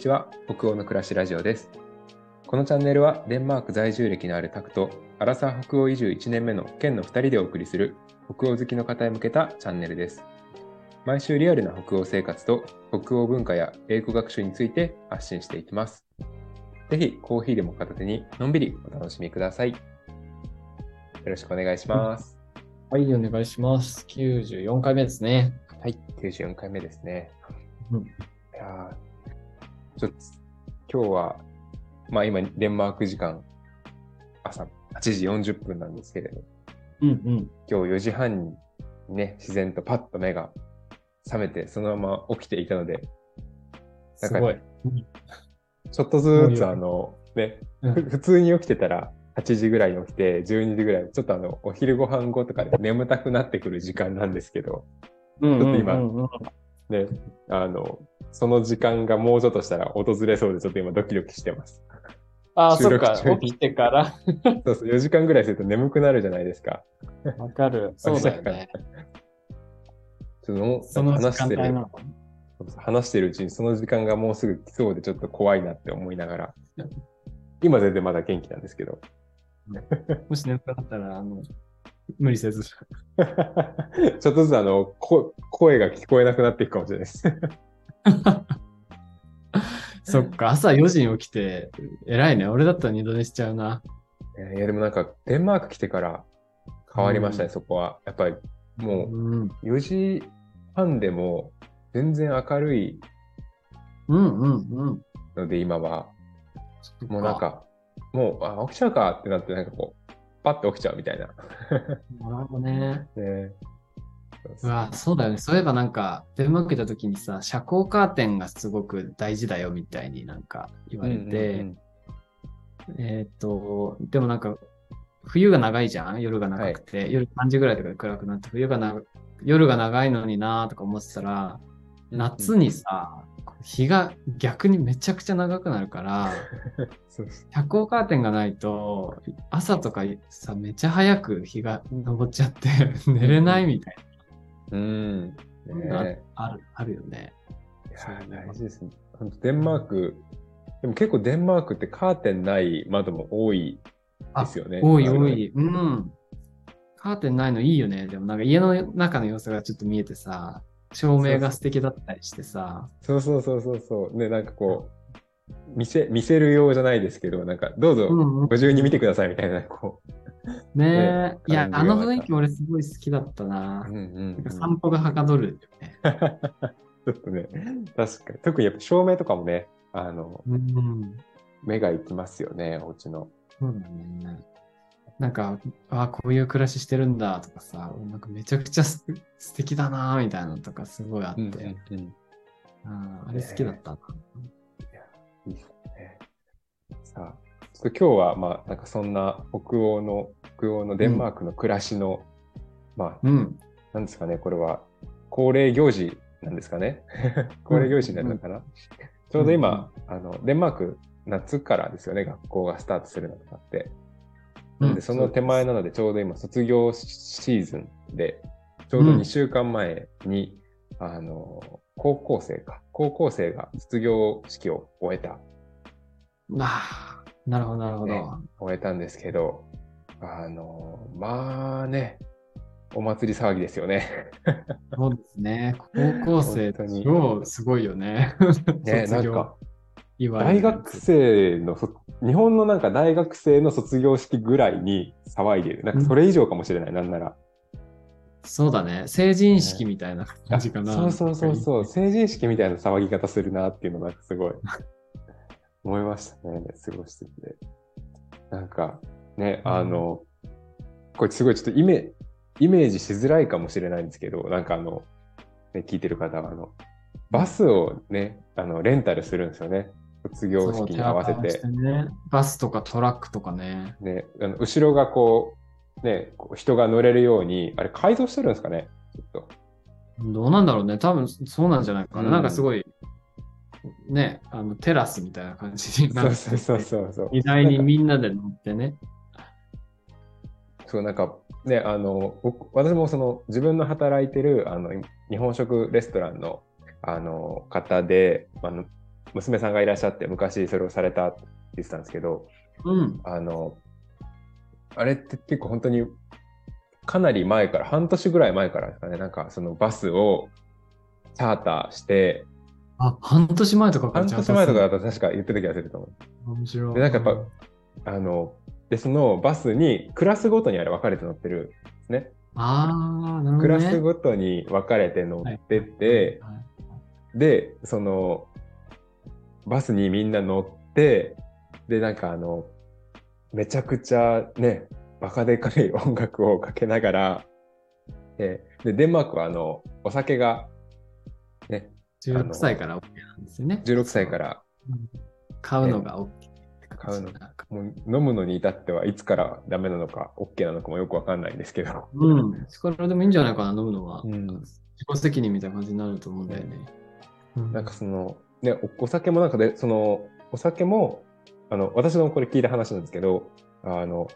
ちは北欧の暮らしラジオです。このチャンネルはデンマーク在住歴のあるタクとアラサー北欧移住1年目の県の2人でお送りする北欧好きの方へ向けたチャンネルです。毎週リアルな北欧生活と北欧文化や英語学習について発信していきます。ぜひコーヒーでも片手にのんびりお楽しみください。よろしくお願いします、はい、お願いします。94回目ですね。はい94回目ですね。うん。いやーちょっと今日はまあ今デンマーク時間朝8時40分なんですけれどうんうん。今日4時半にね自然とパッと目が覚めてそのまま起きていたのですごい。ちょっとずつあのねうんふ普通に起きてたら8時ぐらいに起きて12時ぐらいちょっとあのお昼ご飯後とかで眠たくなってくる時間なんですけどうんちょっと今ねあのその時間がもうちょっとしたら訪れそうでちょっと今ドキドキしてますあー、収そっか。起きてから。そうそう4時間ぐらいすると眠くなるじゃないですかわかる。そうだよね。そのその時話してる。話してるうちにその時間がもうすぐ来そうでちょっと怖いなって思いながら今全然まだ元気なんですけど もし眠くなったら、あの、無理せず。ちょっとずつあのこ声が聞こえなくなっていくかもしれないです。そっか、朝4時に起きて、偉いね。俺だったら二度寝しちゃうな。いやでもなんかデンマーク来てから変わりましたね、うんそこは。やっぱりもうん。う4時半でも全然明るいうんうんうん。ので今はもうなん、かもうあ起きちゃうかってなってなんかこうパッと起きちゃうみたいな。なるほどね。ねうわ、そうだよね。そういえばなんか、デンマーク行った時にさ、遮光カーテンがすごく大事だよみたいになんか言われて、うんうんえーっと、でもなんか、冬が長いじゃん？夜が長くて、夜3時ぐらいとかで暗くなって、冬がな夜が長いのになとか思ってたら、うん夏にさ、日が逆にめちゃくちゃ長くなるから、遮光カーテンがないと、朝とかさ、めちゃ早く日が昇っちゃって、寝れないみたいうん。ねな、ある、あるよね。いや大事ですね。デンマーク、でも結構デンマークってカーテンない窓も多いですよね。多い多い。うん。カーテンないのいいよね。でもなんか家の中の様子がちょっと見えてさ、照明が素敵だったりしてさ。そうそうそうそうそう。ね、なんかこう、見せ、見せるようじゃないですけど、なんか、どうぞ、ご自由に見てくださいみたいな、こね ねえ。いや、あの雰囲気俺すごい好きだったなう。。うんうん、なんか散歩がはかどるよね。ちょっとね、確かに。特にやっぱ照明とかもね、あの、うん。目が行きますよね、お家の。そうだね。なんか、あこういう暮らししてるんだとかさ、なんかめちゃくちゃす素敵だなみたいなのとかすごいあって、うんうんあーあれ好きだったな。いいですね。ょっと今日は、まあ、なんかそんな北欧の、北欧のデンマークの暮らしの、まあ、うん。なんですかね、これは。恒例行事なんですかね。恒例行事になるのかな。ちょうど今、あの、デンマーク、夏からですよね、学校がスタートするのとかって。なんで、その手前なので、ちょうど今、卒業シーズンで、ちょうど2週間前に、あの、高校生か、高校生が卒業式を終えた、ああ、なるほど、なるほど。ね終えたんですけど、あの、まあね、お祭り騒ぎですよね。そうですね。高校生本当に超すごいよね。ね、なんか、大学生のそ、日本のなんか大学生の卒業式ぐらいに騒いでる。なんかそれ以上かもしれない、なんなら。そうだね。成人式みたいな感じかな。そうそうそうそう、成人式みたいな騒ぎ方するなっていうのがすごい思いましたね、過ごしてて。なんかね、あの、これすごいちょっとイメイメージしづらいかもしれないんですけど、なんかあの、ね、聞いてる方はあの、バスをね、あのレンタルするんですよね。卒業式に合わせて。てね。バスとかトラックとかね。ね、あの後ろがこう、ね、こう人が乗れるように、あれ改造してるんですかねちょっと。どうなんだろうね。多分そうなんじゃないかな。うんなんかすごい、ね、あのテラスみたいな感じになっててそうそうそうそうそう。荷台にみんなで乗ってね。そうなんかねあの僕私もその自分の働いてるあの日本食レストランのあの方であの娘さんがいらっしゃって昔それをされたって言ってたんですけど、うん。あの、あれって結構本当にかなり前から、半年ぐらい前からですかね、なんかそのバスをチャーターして、あ、半年前とか半年前とかだと確か言ってた気がすると思う。面白い。でなんかやっぱあの、で、そのバスにクラスごとにあれ分かれて乗ってるんですね。ああ、なるほクど、ね。ラスごとに分かれて乗ってって、はいで、その、バスにみんな乗って、で、なんかあの、めちゃくちゃね、バカでかい音楽をかけながら、で、でデンマークはあの、お酒が、ね、16歳から OK なんですよね。16歳から。うん買うのが OK 買うの。もう飲むの。に至ってはいつからダメなの。か OK なの。かもよくわかんないんですけど。うん。それでもいいんじゃないかな、飲むの。は。うん自己責任みたいな感じになると思うんだよね。うんなんかその、ね、おお酒もなんかで、その、お酒も、あの、私の。これ聞いた話なんですけど、あの、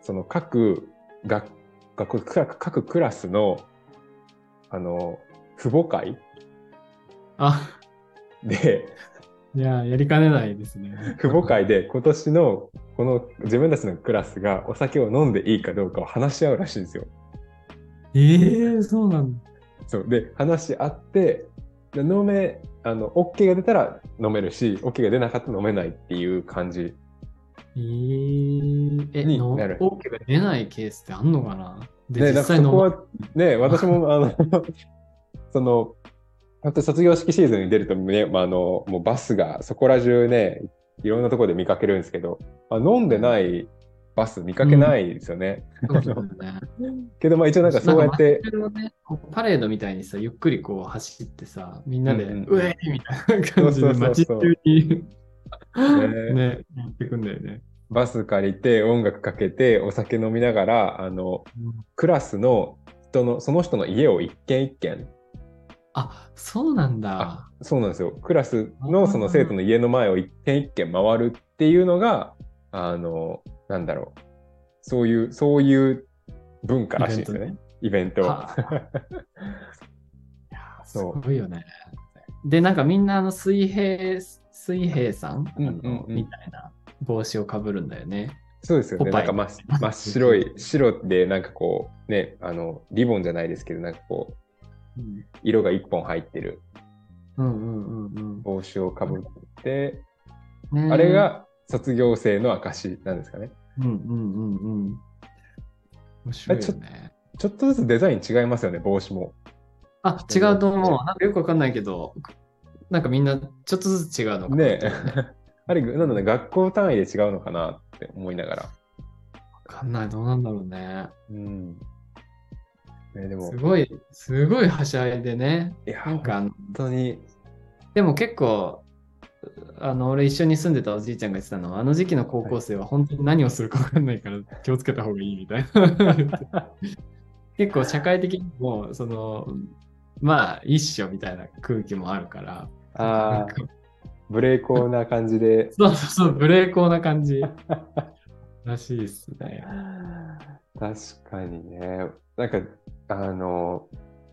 その。各学、学各各クラスの、あの、父母会あ、で、いや、やりかねないですね。父母会で今年のこの自分たちのクラスがお酒を飲んでいいかどうかを話し合うらしいんですよ。ええそうなんだ。そう。で、話し合って、で飲め、あの、OK が出たら飲めるし、OK が出なかったら飲めないっていう感じ。えー、え、のになる OK が出ないケースってあんのかな？で、ね、実際のそこは、ね、私も、あの、その、本当に卒業式シーズンに出るとね、まあ、あの、もうバスがそこら中ね、いろんなところで見かけるんですけど、まあ、飲んでないバス見かけないですよね。そうだよね。けど、まあ一応なんかそうやって、ねパレードみたいにさ、ゆっくりこう走ってさ、みんなで、ううんみたいな感じでそうそうそうそう街中にねね、行ってくんだよね。バス借りて音楽かけてお酒飲みながら、あの、クラスの人の、その人の家を一軒一軒、あ、そうなんだあ。そうなんですよ。クラスのその生徒の家の前を一軒一軒回るっていうのが、あの、なんだろう。そういう、そういう文化らしいんですよね。イベントは。すごいよね。で、なんかみんなあの水平、水平さん、うんうんうんあのみたいな帽子をかぶるんだよね。そうですよね。なんか真っ白い、白でなんかこう、ね、あの、リボンじゃないですけど、なんかこう、うん色が一本入ってるうんうんうん帽子をかぶって、あれ、が卒業生の証なんですかね。うんうんうんうん。面白いよね。ちょっとずつデザイン違いますよね、帽子も。あ、違うと思う。なんかよくわかんないけど、なんかみんなちょっとずつ違うのかな。ね あれ、なので学校単位で違うのかなって思いながら。わかんない。どうなんだろうね。うん。ね、でもす、ごい、すごいはしゃいでね。いや、なんか本当に、でも結構、あの、俺一緒に住んでたおじいちゃんが言ってたのは、あの時期の高校生は本当に何をするかわかんないから気をつけた方がいいみたいな。結構社会的にも、その、まあ、一緒みたいな空気もあるから。なあブレーコーな感じで。そうそうそう、ブレーコーな感じらしいですね。確かにね。なんか、あの、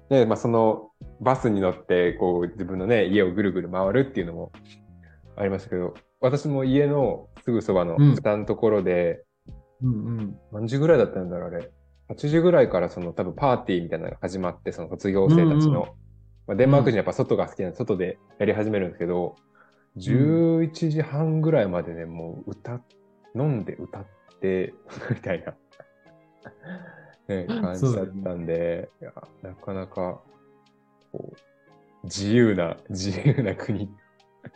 ね、まあ、その、バスに乗って、こう、自分のね、家をぐるぐる回るっていうのもありましたけど、私も家のすぐそばのうん下のところで、うんうん。何時ぐらいだったんだろう、あれ。8時ぐらいからその多分パーティーみたいなのが始まって、その卒業生たちの。うんうんまあ、デンマーク人やっぱ外が好きなんで、外でやり始めるんですけど、11時半ぐらいまでね、もう歌っ、飲んで歌って、みたいな、ね、感じだったんで、いや、なかなか、こう、自由な、自由な国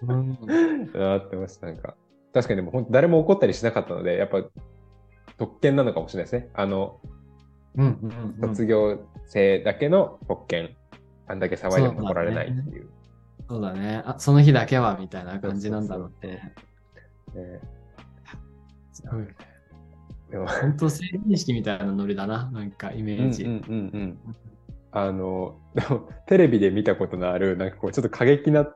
うんだなってました。なんか、確かにでも本当誰も怒ったりしなかったので、やっぱ特権なのかもしれないですね。あの、うんうんうん卒業生だけの特権。あんだけ騒いでも怒られないっていう。そうだね。あ、その日だけはみたいな感じなんだろうね。ねすごいね。でも、本当成人式みたいなノリだな。なんかイメージ。うんうんうんうん。あの、テレビで見たことのある、なんかこう、ちょっと過激な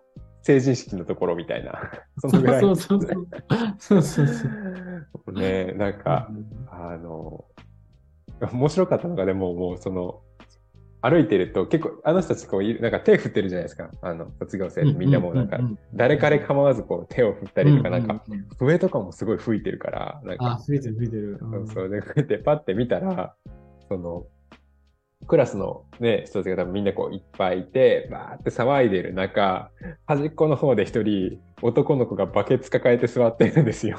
成人式のところみたいな。そのぐらい。そうそうそう。そうそうそう。ね、なんか、あの、面白かったのが、でももうその、歩いてると結構あの人たちこういなんか手振ってるじゃないですか。あの卒業生みんなもうなんか誰彼構わずこう手を振ったりとかなんか笛とかもすごい吹いてるからなんか。あ、吹いてる吹いてる。そうそうでこうやってパッて見たらそのクラスのね人たちが多分みんなこういっぱいいてバーって騒いでる中端っこの方で一人男の子がバケツ抱えて座ってるんですよ。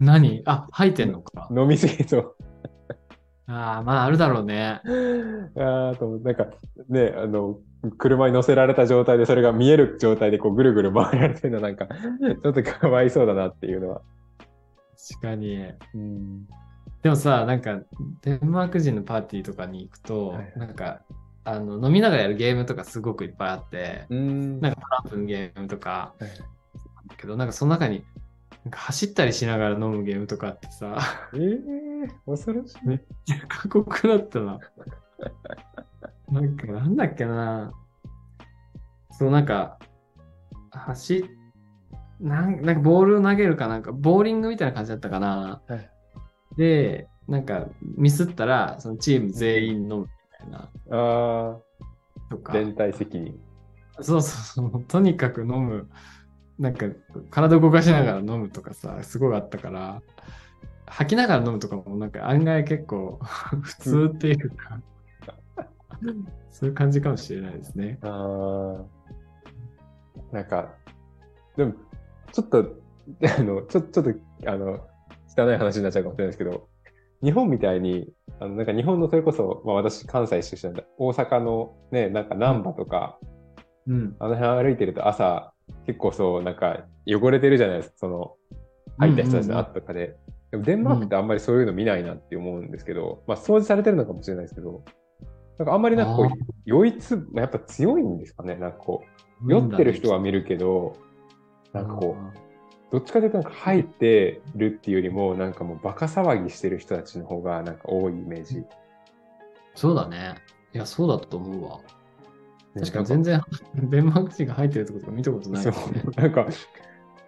何？あ、吐いてんのか。飲みすぎそうああ、まああるだろうね。あーとなんかねあの車に乗せられた状態でそれが見える状態でこうぐるぐる回られてるのなんか ちょっとかわいそうだなっていうのは。確かに。うん。でもさ、なんか、デンマーク人のパーティーとかに行くと、はいはい。なんか、あの飲みながらやるゲームとかすごくいっぱいあって、うん。なんかトランプのゲームとか、はい。けど、なんかその中に、なんか走ったりしながら飲むゲームとかあってさ、えー、恐ろしい。めっちゃ過酷だったな。なんか、なんだっけな。そう、なんか、走っなんなんかボールを投げるかなんか、ボーリングみたいな感じだったかな。はいで、なんか、ミスったら、そのチーム全員飲むみたいな、あとかあ、。連帯責任。そうそうそう、とにかく飲む。なんか、体動かしながら飲むとかさ、すごいあったから、吐きながら飲むとかも、なんか案外結構 普通っていうか、そういう感じかもしれないですね。ああ。なんか、でも、ちょっと、あの、ちょ、ちょっと、あの、汚い話になっちゃうかもしれないですけど、日本みたいに、あの、なんか日本のそれこそ、まあ私、関西出身なんで、大阪のね、なんか難波とか、うん。あの辺歩いてると朝、結構そう、なんか汚れてるじゃないですか、その、入った人たちの後とかで。でもデンマークってあんまりそういうの見ないなって思うんですけど、まあ掃除されてるのかもしれないですけど、なんかあんまりなんかこう、酔いつ、やっぱ強いんですかね、なんかこう、酔ってる人は見るけど、なんかこう、どっちかというとなんか入ってるっていうよりも、なんかもうバカ騒ぎしてる人たちの方がなんか多いイメージ。そうだね。いや、そうだと思うわ。ね確かに全然、デンマーク人が入ってるところとか見たことないね。う、なんか、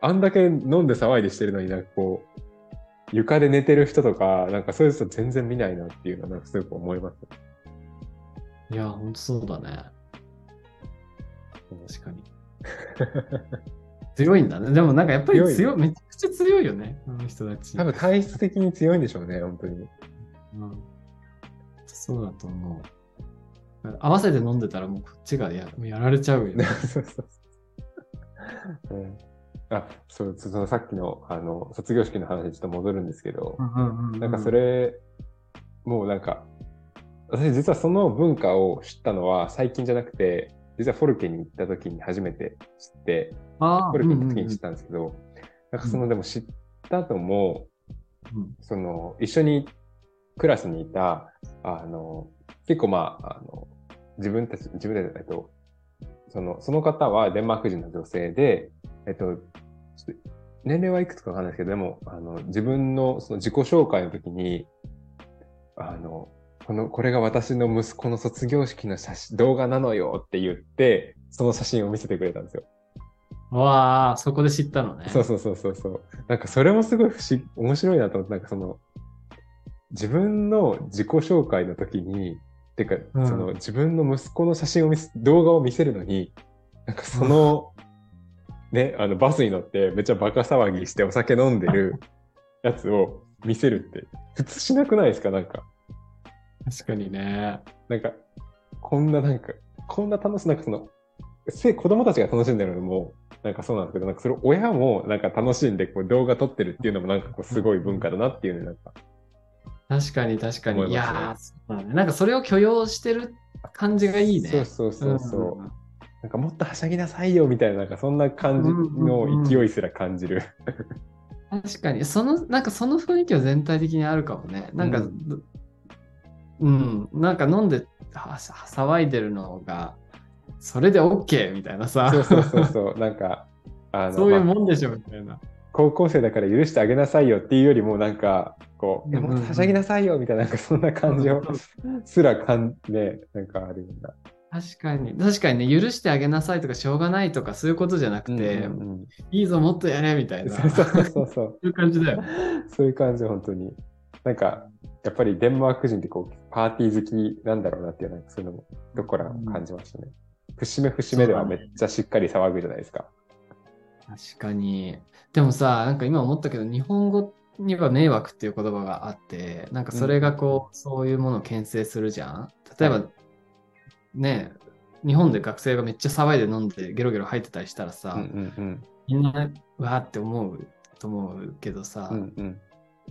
あんだけ飲んで騒いでしてるのになんかこう、床で寝てる人とか、なんかそういう人全然見ないなっていうのはなんかすごく思います。いや、ほんとそうだね。確かに。強いんだね。でもなんかやっぱり強い強い、めちゃくちゃ強いよね、あの人たち。多分体質的に強いんでしょうね、本当に。うんそうだと思う。合わせて飲んでたらもうこっちがややられちゃうよね。そうそうそう。うんあ、そう、そのさっきの、あの、卒業式の話にちょっと戻るんですけど、なんかそれ、もうなんか、私実はその文化を知ったのは最近じゃなくて、実はフォルケに行った時に初めて知って、あフォルケに行った時に知ったんですけど、なんかそのでも知った後も、うん。その一緒にクラスにいた、あの、結構まあ、あの、自分たち、自分たち、えっと、その、その方はデンマーク人の女性で、えっと、ちょっと年齢はいくつかわかんないですけど、でも、あの、自分のその自己紹介の時に、あの、この、これが私の息子の卒業式の写真、動画なのよって言って、その写真を見せてくれたんですよ。わあ、そこで知ったのね。そうそうそうそうそう。なんかそれもすごい不思議、面白いなと思って、なんかその、自分の自己紹介の時に、てか、うんその自分の息子の写真を見せ、動画を見せるのに、なんかその、ね、あのバスに乗ってめっちゃバカ騒ぎしてお酒飲んでる やつを見せるって、普通しなくないですか？なんか。確かにね。なんか、こんななんか、こんな楽しい、なんかその、せ子供たちが楽しんでるのも、なんかそうなんですけど、なんかそれ親もなんか楽しんでこう動画撮ってるっていうのもなんかこうすごい文化だなっていうね、なんか。確かに確かに。い思いやーそうだね。なんかそれを許容してる感じがいいね。そうそうそうそう。んなんかもっとはしゃぎなさいよみたいな、なんかそんな感じの勢いすら感じる。確かに、その、なんかその雰囲気は全体的にあるかもね。なんか、ううん、なんか飲んでは騒いでるのが、それで OK みたいなさ、そうそうそうそう。なんか、あの、そういうまあもんでしょみたいな。高校生だから許してあげなさいよっていうよりも、なんか、こう、いやもっとはしゃぎなさいよみたいな、なんかそんな感じをすら感じ、ね、なんかあるような。確かに、確かにね、許してあげなさいとか、しょうがないとか、そういうことじゃなくて、うんうんいいぞ、もっとやれみたいな、うんそうそうそうそう。そういう感じだよ。そういう感じ、本当に。なんか、やっぱりデンマーク人ってこう、パーティー好きなんだろうなっていう、なんかそういうのも、どこから感じましたね。節目節目ではめっちゃしっかり騒ぐじゃないですか。確かに。でもさ、なんか今思ったけど、日本語には迷惑っていう言葉があって、なんかそれがこう、そういうものを牽制するじゃん。例えば、はいね、日本で学生がめっちゃ騒いで飲んでゲロゲロ吐いてたりしたらさ、うんうんみんなわーって思うと思うけどさ、うん。うん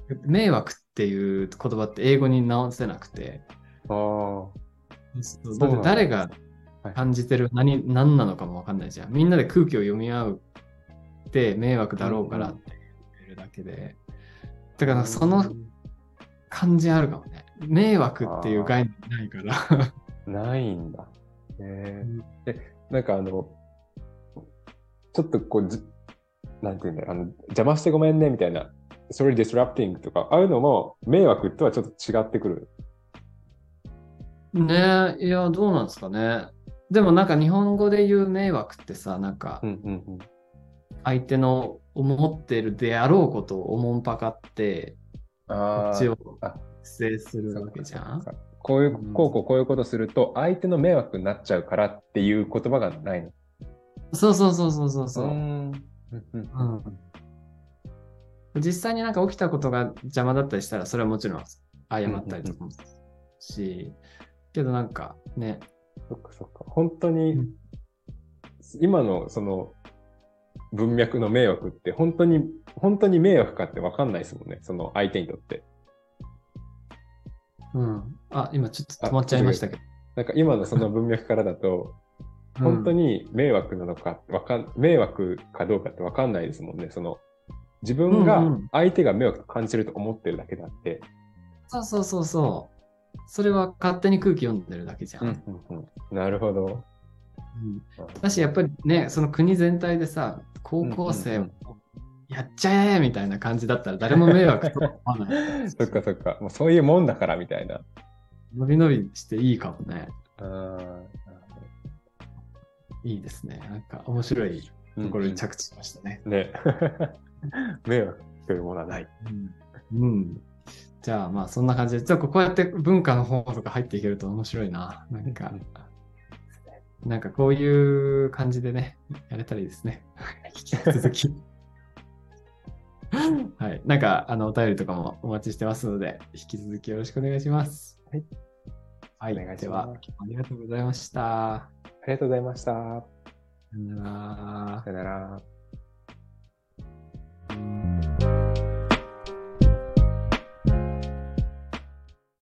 うん。迷惑っていう言葉って英語に直せなくて、あだって誰がはい感じてる何何なのかもわかんないじゃん。みんなで空気を読み合うって迷惑だろうからって言ってるだけで。だからその感じあるかもね。迷惑っていう概念ないから。ないんだ。へえ。え、なんかあの、ちょっとこうず、なんていうんだろう、あの、邪魔してごめんねみたいな、それディスラプティングとか、ああいうのも迷惑とはちょっと違ってくる。ねえ、いや、どうなんですかね。でもなんか日本語で言う迷惑ってさ、なんか。相手の思ってるであろうことをおもんぱかって、こあっちをあ制するわけじゃん。こういうう、んこうこうこういうことすると、相手の迷惑になっちゃうからっていう言葉がないの。そうそうそうそうそうそう。んうんうんうん実際になんか起きたことが邪魔だったりしたら、それはもちろん謝ったりとかもし、けどなんかね、そっかそっか。本当に、うん今のその文脈の迷惑って本当に、本当に迷惑かって分かんないですもんね。その相手にとって。うん。あ、今ちょっと止まっちゃいましたけど。なんか今のその文脈からだと、本当に。に迷惑なのかわかん、迷惑かどうかって分かんないですもんね。その自分がうんうん相手が迷惑と感じると思ってるだけであって。そうそうそうそう。それは勝手に空気読んでるだけじゃん。うんうんうんなるほど。うんだし、やっぱりね、その国全体でさ、高校生をうんやっちゃえみたいな感じだったら誰も迷惑とは思わない。そっかそっか。もうそういうもんだからみたいな。伸び伸びしていいかもね。いいですね。なんか面白いうんところに着地しましたね。ね。迷惑というものはない。うん。うんじゃあまあそんな感じで、ちょっとこうやって文化の方とか入っていけると面白いな。なんか、なんかこういう感じでね、やれたらいいですね。引き続き。はい。なんか、あの、お便りとかもお待ちしてますので、引き続きよろしくお願いします。はい。はい。お願いしますありがとうございました。ありがとうございました。さよなら。さよなら。